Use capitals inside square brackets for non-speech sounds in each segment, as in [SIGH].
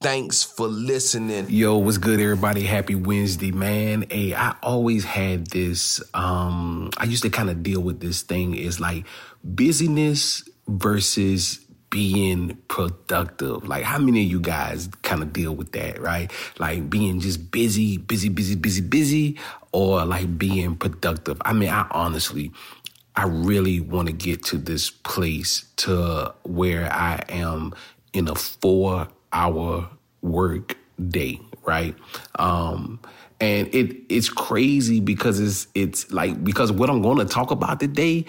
Thanks for listening. Yo, what's good, everybody? Happy Wednesday, man. Hey, I always had this, um, I used to kind of deal with this thing is like busyness versus being productive. Like, how many of you guys kind of deal with that, right? Like being just busy, busy, busy, busy, busy, or like being productive. I mean, I honestly, I really want to get to this place to where I am in a four hour work day, right? Um, and it it's crazy because it's it's like because what I'm going to talk about today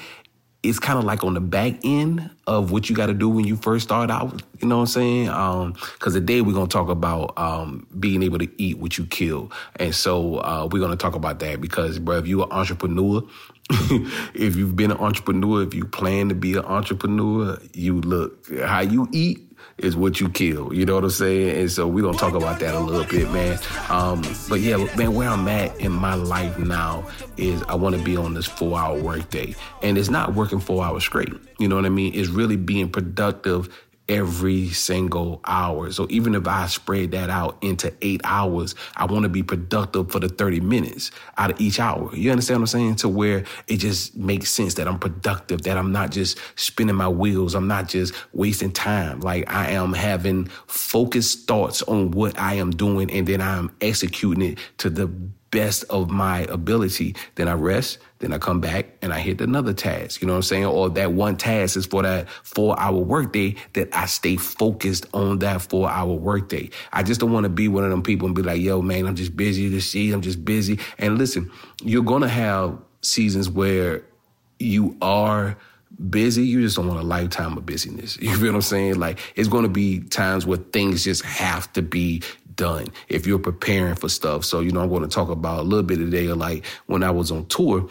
is kind of like on the back end of what you got to do when you first start out. You know what I'm saying? Because um, today we're gonna talk about um, being able to eat what you kill, and so uh, we're gonna talk about that because, bro, if you're an entrepreneur. [LAUGHS] if you've been an entrepreneur, if you plan to be an entrepreneur, you look how you eat is what you kill. You know what I'm saying? And so we're gonna talk about that a little bit, man. Um, but yeah, man, where I'm at in my life now is I want to be on this four hour workday, and it's not working four hours straight. You know what I mean? It's really being productive every single hour. So even if I spread that out into eight hours, I want to be productive for the 30 minutes out of each hour. You understand what I'm saying? To where it just makes sense that I'm productive, that I'm not just spinning my wheels. I'm not just wasting time. Like I am having focused thoughts on what I am doing and then I'm executing it to the best of my ability. Then I rest, then I come back and I hit another task. You know what I'm saying? Or that one task is for that four hour workday that I stay focused on that four hour workday. I just don't want to be one of them people and be like, yo, man, I'm just busy to see, I'm just busy. And listen, you're going to have seasons where you are busy, you just don't want a lifetime of busyness. [LAUGHS] You feel what I'm saying? Like it's going to be times where things just have to be done if you're preparing for stuff. So, you know, I'm going to talk about a little bit today like when I was on tour.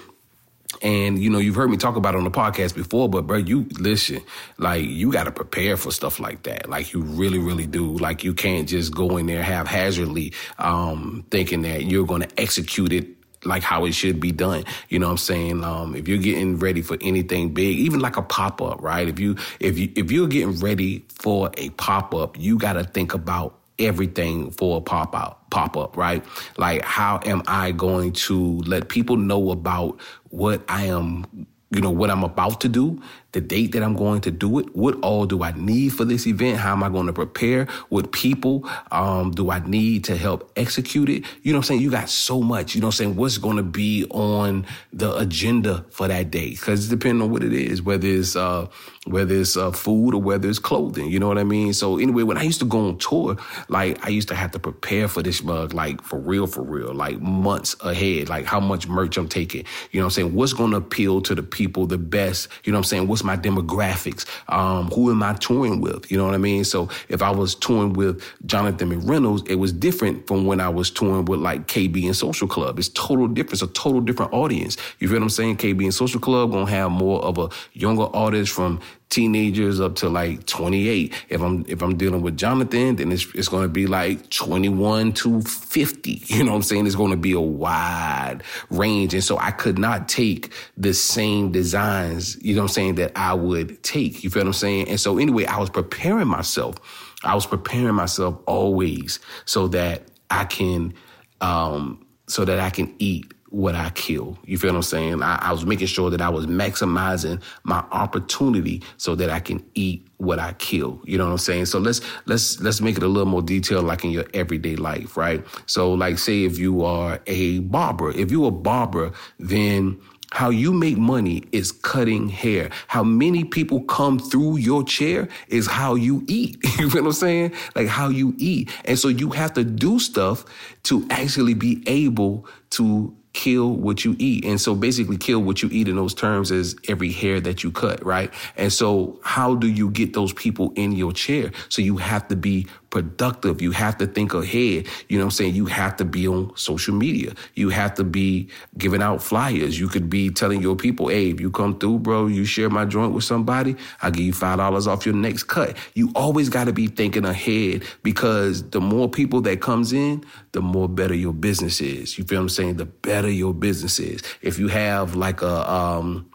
And you know, you've heard me talk about it on the podcast before, but bro, you listen, like you got to prepare for stuff like that. Like you really, really do. Like you can't just go in there haphazardly, um, thinking that you're going to execute it like how it should be done. You know what I'm saying? Um, if you're getting ready for anything big, even like a pop up, right? If you if you if you're getting ready for a pop up, you got to think about everything for a pop out pop up right? Like how am i going to let people know about what i am you know what i'm about to do the date that I'm going to do it, what all do I need for this event? How am I going to prepare? What people um, do I need to help execute it? You know what I'm saying? You got so much. You know what I'm saying? What's going to be on the agenda for that day? Because it's depending on what it is, whether it's uh, whether it's uh, food or whether it's clothing. You know what I mean? So anyway, when I used to go on tour, like I used to have to prepare for this mug, like for real, for real, like months ahead, like how much merch I'm taking. You know what I'm saying? What's going to appeal to the people the best? You know what I'm saying? What's what's my demographics? Um, who am I touring with? You know what I mean? So if I was touring with Jonathan McReynolds, it was different from when I was touring with like KB and Social Club. It's total different. It's a total different audience. You feel what I'm saying? KB and Social Club gonna have more of a younger audience from teenagers up to like 28. If I'm if I'm dealing with Jonathan, then it's it's going to be like 21 to 50. [LAUGHS] You know what I'm saying? It's going to be a wide range, and so I could not take the same designs. You know what I'm saying that I would take. You feel what I'm saying? And so anyway, I was preparing myself. I was preparing myself always so that I can um so that I can eat what I kill. You feel what I'm saying? I, I, was making sure that I was maximizing my opportunity so that I can eat what I kill. You know what I'm saying? So let's let's let's make it a little more detailed like in your everyday life, right? So like say if you are a barber, if you're a barber, then how you make money is cutting hair. How many people come through your chair is how you eat. [LAUGHS] you feel what I'm saying? Like how you eat. And so you have to do stuff to actually be able to kill what you eat. And so basically kill what you eat in those terms is every hair that you cut, right? And so how do you get those people in your chair? So you have to be productive. You have to think ahead. You know what I'm saying? You have to be on social media. You have to be giving out flyers. You could be telling your people, hey, if you come through, bro, you share my joint with somebody, I'll give you $5 off your next cut. You always got to be thinking ahead because the more people that comes in, the more better your business is. You feel what I'm saying? The better your business is. If you have like a, um,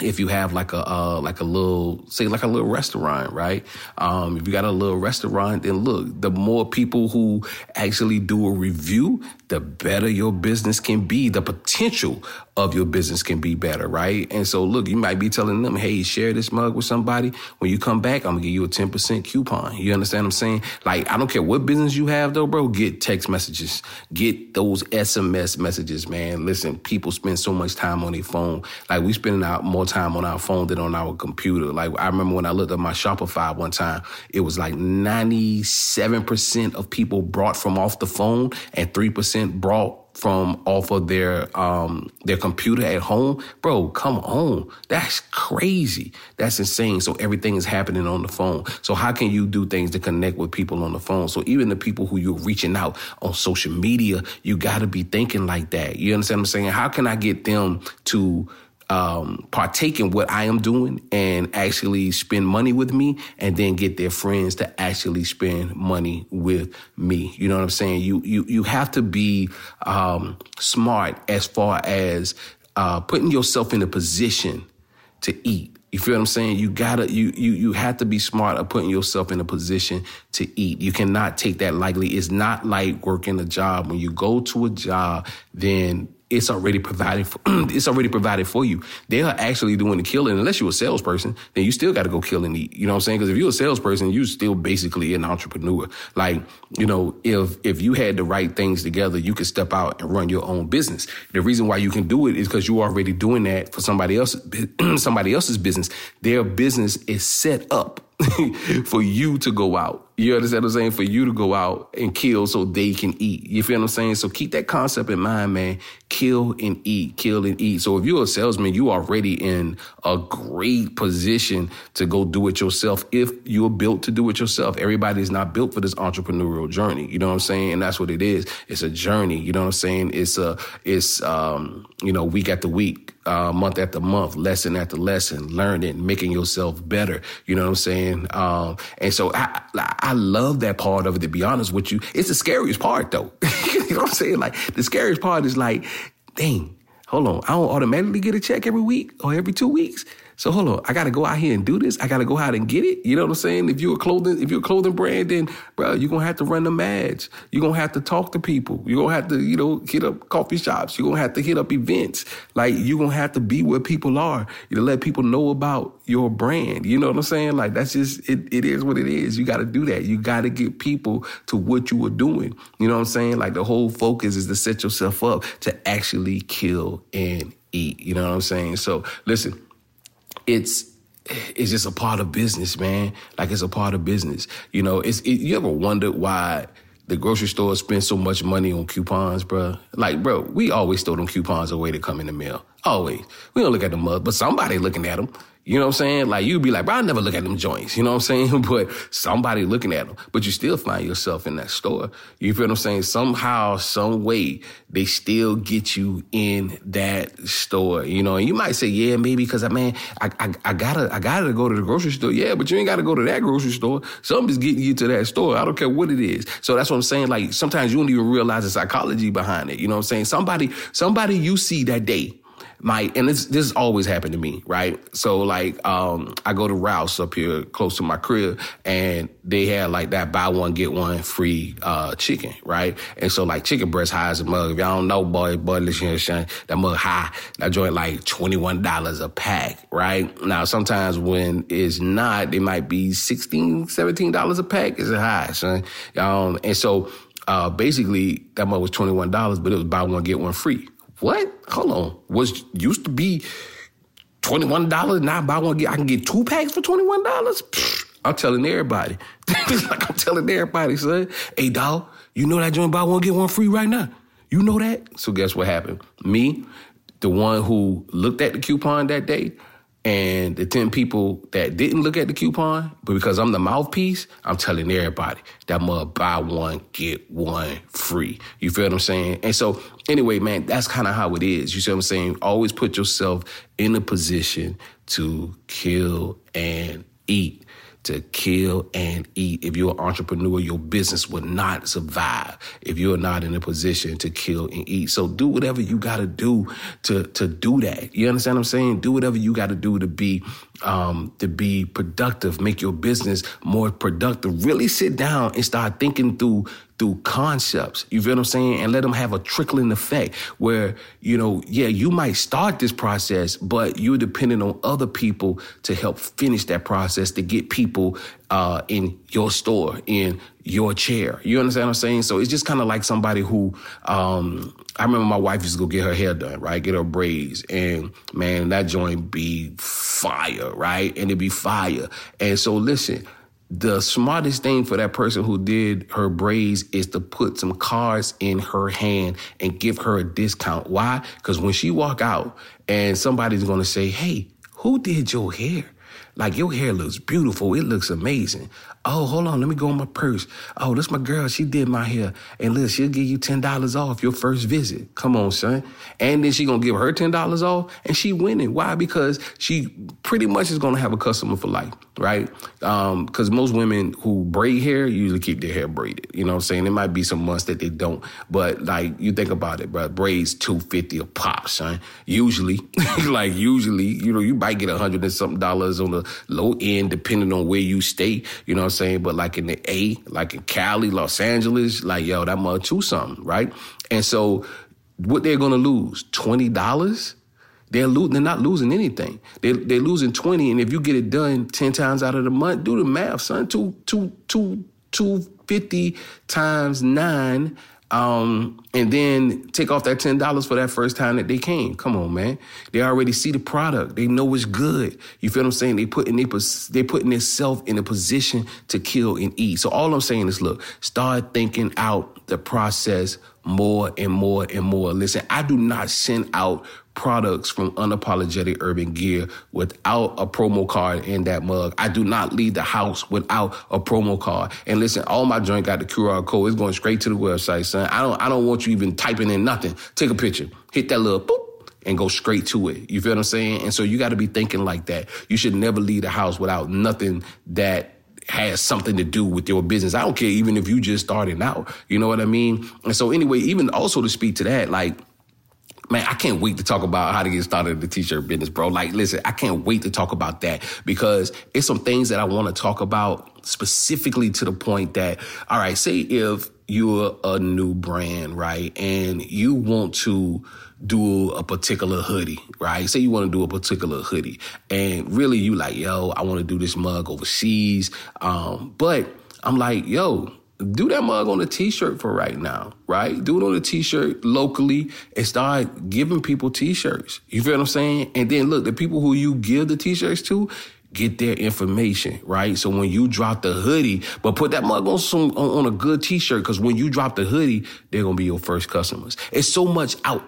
if you have like a uh, like a little say like a little restaurant, right? Um, if you got a little restaurant, then look, the more people who actually do a review, the better your business can be. The potential of your business can be better, right? And so, look, you might be telling them, hey, share this mug with somebody. When you come back, I'm gonna give you a 10% coupon. You understand what I'm saying? Like, I don't care what business you have though, bro, get text messages, get those SMS messages, man. Listen, people spend so much time on their phone. Like, we spending out more time on our phone than on our computer. Like, I remember when I looked at my Shopify one time, it was like 97% of people brought from off the phone and 3% brought from off of their um their computer at home, bro, come on. That's crazy. That's insane. So everything is happening on the phone. So how can you do things to connect with people on the phone? So even the people who you're reaching out on social media, you got to be thinking like that. You understand what I'm saying? How can I get them to um, partake in what I am doing and actually spend money with me and then get their friends to actually spend money with me. You know what I'm saying? You, you, you have to be, um, smart as far as, uh, putting yourself in a position to eat. You feel what I'm saying? You gotta, you, you, you have to be smart of putting yourself in a position to eat. You cannot take that lightly. It's not like working a job. When you go to a job, then it's already provided for, [CLEARS THROAT] it's already provided for you. They are actually doing the killing. Unless you're a salesperson, then you still got to go kill and eat. You know what I'm saying? Because if you're a salesperson, you're still basically an entrepreneur. Like, you know, if if you had the right things together, you could step out and run your own business. The reason why you can do it is because you're already doing that for somebody else, [CLEARS THROAT] somebody else's business. Their business is set up [LAUGHS] for you to go out. You understand what I'm saying? For you to go out and kill so they can eat. You feel what I'm saying? So keep that concept in mind, man. Kill and eat, kill and eat. So if you're a salesman, you already in a great position to go do it yourself if you're built to do it yourself. Everybody is not built for this entrepreneurial journey. You know what I'm saying? And that's what it is. It's a journey. You know what I'm saying? It's a, it's, um, you know, week after week uh, month after month, lesson after lesson, learning, making yourself better. You know what I'm saying? Um, and so I, I love that part of it, to be honest with you. It's the scariest part though. [LAUGHS] you know what I'm saying? Like the scariest part is like, dang, hold on. I don't automatically get a check every week or every two weeks. So hold on, I got to go out here and do this. I got to go out and get it. You know what I'm saying? If you're a clothing, if you're a clothing brand, then bro, you're gonna have to run the ads. You're gonna have to talk to people. You're gonna have to, you know, hit up coffee shops. You're gonna have to hit up events. Like you're gonna have to be where people are. You know, let people know about your brand. You know what I'm saying? Like that's just it. It is what it is. You got to do that. You got to get people to what you were doing. You know what I'm saying? Like the whole focus is to set yourself up to actually kill and eat. You know what I'm saying? So listen it's it's just a part of business, man. Like it's a part of business. You know, it's it, you ever wondered why the grocery store spends so much money on coupons, bro? Like, bro, we always throw them coupons away to come in the mail. Always. We don't look at the mug, but somebody looking at them. You know what I'm saying? Like you'd be like, bro, I never look at them joints. You know what I'm saying? [LAUGHS] But somebody looking at them, but you still find yourself in that store. You feel what I'm saying? Somehow, some way, they still get you in that store. You know, and you might say, yeah, maybe because I mean, I, I, I gotta I gotta go to the grocery store. Yeah, but you ain't gotta go to that grocery store. Something's getting you to that store. I don't care what it is. So that's what I'm saying. Like sometimes you don't even realize the psychology behind it. You know what I'm saying? Somebody somebody you see that day my and this this always happened to me, right? So like um I go to Rouse up here close to my crib and they had like that buy one get one free uh chicken, right? And so like chicken breast high as a mug. If y'all don't know, boy, boy, listen here, that mug high. That joint like twenty one dollars a pack, right? Now sometimes when it's not, it might be 16 dollars a pack. It's a high, son. Um and so uh basically that mug was twenty one dollars, but it was buy one get one free. What? Hold on. Was used to be twenty one dollars. Now buy one get I can get two packs for twenty one dollars. I'm telling everybody. [LAUGHS] like I'm telling everybody, son. Hey, doll, you know that joint buy one get one free right now. You know that. So guess what happened? Me, the one who looked at the coupon that day, And the 10 people that didn't look at the coupon, but because I'm the mouthpiece, I'm telling everybody that mug buy one, get one free. You feel what I'm saying? And so anyway, man, that's kind of how it is. You see what I'm saying? Always put yourself in a position to kill and eat to kill and eat. If you're an entrepreneur, your business will not survive if you're not in a position to kill and eat. So do whatever you got to do to to do that. You understand what I'm saying? Do whatever you got to do to be um, to be productive, make your business more productive. Really sit down and start thinking through through concepts. You feel what I'm saying? And let them have a trickling effect where, you know, yeah, you might start this process, but you're dependent on other people to help finish that process to get people uh, in your store, in your chair. You understand what I'm saying? So it's just kind of like somebody who, um, I remember my wife used to go get her hair done, right? Get her braids. And man, that joint be fire, right? And it be fire. And so listen, the smartest thing for that person who did her braids is to put some cards in her hand and give her a discount. Why? Because when she walk out and somebody's going to say, Hey, who did your hair? Like your hair looks beautiful. It looks amazing. Oh, hold on. Let me go in my purse. Oh, this my girl. She did my hair. And listen, she'll give you $10 off your first visit. Come on, son. And then she gonna give her $10 off and she winning. Why? Because she pretty much is gonna have a customer for life, right? Um, cause most women who braid hair usually keep their hair braided. You know what I'm saying? There might be some months that they don't. But like you think about it, bro, braids 250 a pop, son. Usually, [LAUGHS] like usually, you know, you might get a hundred and something dollars on the low end, depending on where you stay. You know I'm saying? But like in the A, like in Cali, Los Angeles, like, yo, that mug two something, right? And so what they're gonna lose, $20? They're losing, they're not losing anything. They're, they're losing 20, and if you get it done 10 times out of the month, do the math, son. Two, two, two, 250 times nine um, and then take off that ten dollars for that first time that they came. Come on, man. They already see the product. They know it's good. You feel what I'm saying? They put in they they putting themselves in a position to kill and eat. So all I'm saying is, look, start thinking out the process more and more and more. Listen, I do not send out products from unapologetic urban gear without a promo card in that mug. I do not leave the house without a promo card. And listen, all my joint got the QR code. It's going straight to the website, son. I don't I don't want you even typing in nothing. Take a picture. Hit that little boop and go straight to it. You feel what I'm saying? And so you got to be thinking like that. You should never leave the house without nothing that has something to do with your business. I don't care even if you just starting out. You know what I mean? And so anyway, even also to speak to that, like Man, I can't wait to talk about how to get started in the t-shirt business, bro. Like, listen, I can't wait to talk about that because it's some things that I want to talk about specifically to the point that, all right, say if you're a new brand, right? And you want to do a particular hoodie, right? Say you want to do a particular hoodie and really you like, yo, I want to do this mug overseas. Um, but I'm like, yo, do that mug on a t-shirt for right now, right? Do it on a t-shirt locally and start giving people t-shirts. You feel what I'm saying? And then look, the people who you give the t-shirts to, get their information, right? So when you drop the hoodie, but put that mug on some on, on a good t-shirt, because when you drop the hoodie, they're gonna be your first customers. It's so much out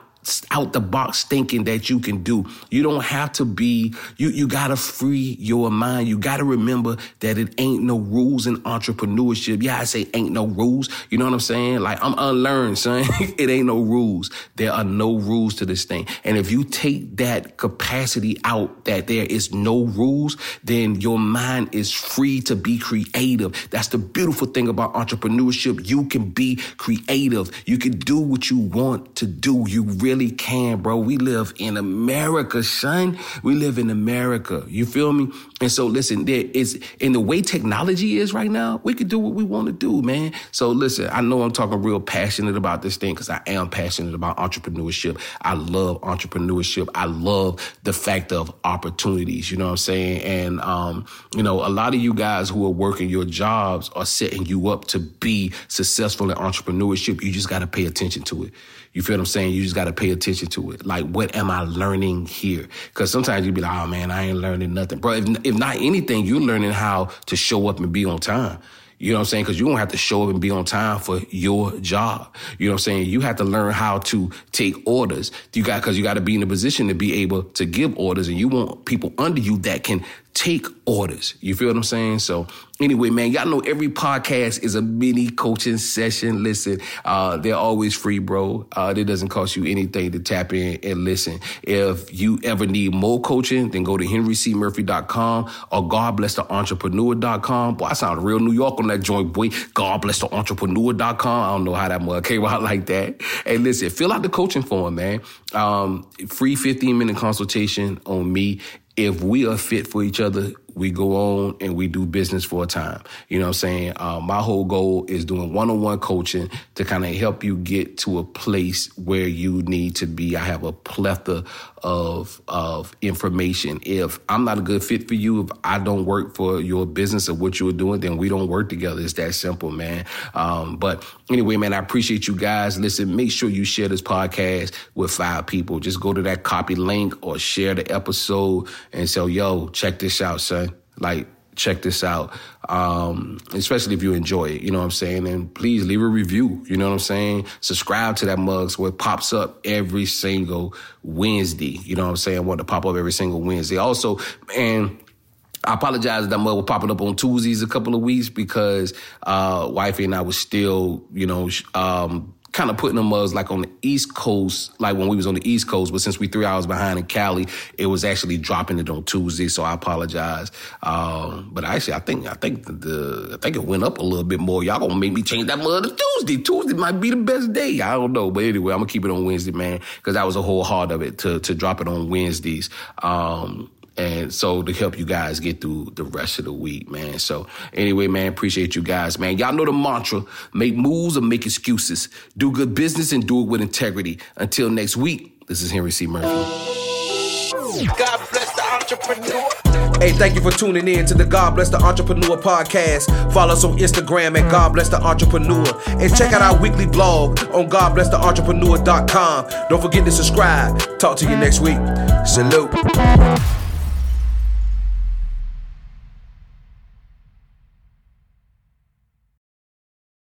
out the box thinking that you can do. You don't have to be, you, you gotta free your mind. You gotta remember that it ain't no rules in entrepreneurship. Yeah, I say ain't no rules. You know what I'm saying? Like I'm unlearned, son. [LAUGHS] it ain't no rules. There are no rules to this thing. And if you take that capacity out that there is no rules, then your mind is free to be creative. That's the beautiful thing about entrepreneurship. You can be creative. You can do what you want to do. You really really can, bro. We live in America, son. We live in America. You feel me? And so listen, there is in the way technology is right now, we can do what we want to do, man. So listen, I know I'm talking real passionate about this thing because I am passionate about entrepreneurship. I love entrepreneurship. I love the fact of opportunities. You know what I'm saying? And um, you know, a lot of you guys who are working your jobs are setting you up to be successful in entrepreneurship. You just got to pay attention to it. You feel what I'm saying? You just got to pay attention to it. Like, what am I learning here? Because sometimes you'd be like, oh man, I ain't learning nothing. Bro, if, if not anything, you're learning how to show up and be on time. You know what I'm saying? Because you don't have to show up and be on time for your job. You know what I'm saying? You have to learn how to take orders. You got because you got to be in a position to be able to give orders, and you want people under you that can take orders. You feel what I'm saying? So anyway, man, y'all know every podcast is a mini coaching session. Listen, uh, they're always free, bro. Uh, it doesn't cost you anything to tap in and listen. If you ever need more coaching, then go to henrycmurphy.com or godblessthentrepreneur.com. Boy, I sound real New York on that joint, boy. Godblessthentrepreneur.com. I don't know how that mug [LAUGHS] came out like that. Hey, listen, fill out the coaching form, man. Um, free 15 minute consultation on me if we are fit for each other, we go on and we do business for a time. You know what I'm saying? Uh, my whole goal is doing one on one coaching to kind of help you get to a place where you need to be. I have a plethora of, of information. If I'm not a good fit for you, if I don't work for your business or what you're doing, then we don't work together. It's that simple, man. Um, but anyway, man, I appreciate you guys. Listen, make sure you share this podcast with five people. Just go to that copy link or share the episode and say, yo, check this out, son like, check this out. Um, especially if you enjoy it, you know what I'm saying? And please leave a review, you know what I'm saying? Subscribe to that mug so it pops up every single Wednesday. You know what I'm saying? I want to pop up every single Wednesday. Also, and I apologize that mug was popping up on Tuesdays a couple of weeks because uh wifey and I was still, you know, um kind of putting them as like on the East Coast, like when we was on the East Coast, but since we three hours behind in Cali, it was actually dropping it on Tuesday. So I apologize. Um, but actually, I think I think the, the, I think it went up a little bit more. Y'all gonna make me change that mother to Tuesday. Tuesday might be the best day. I don't know, but anyway, I'm gonna keep it on Wednesday, man, because that was a whole heart of it to to drop it on Wednesdays. Um, and so to help you guys get through the rest of the week, man. So anyway, man, appreciate you guys, man. Y'all know the mantra: make moves or make excuses. Do good business and do it with integrity. Until next week, this is Henry C. Murphy. God bless the entrepreneur. Hey, thank you for tuning in to the God Bless the Entrepreneur podcast. Follow us on Instagram at God Bless the Entrepreneur. And check out our weekly blog on GodBlessTheEntrepreneur.com. Don't forget to subscribe. Talk to you next week. Salute.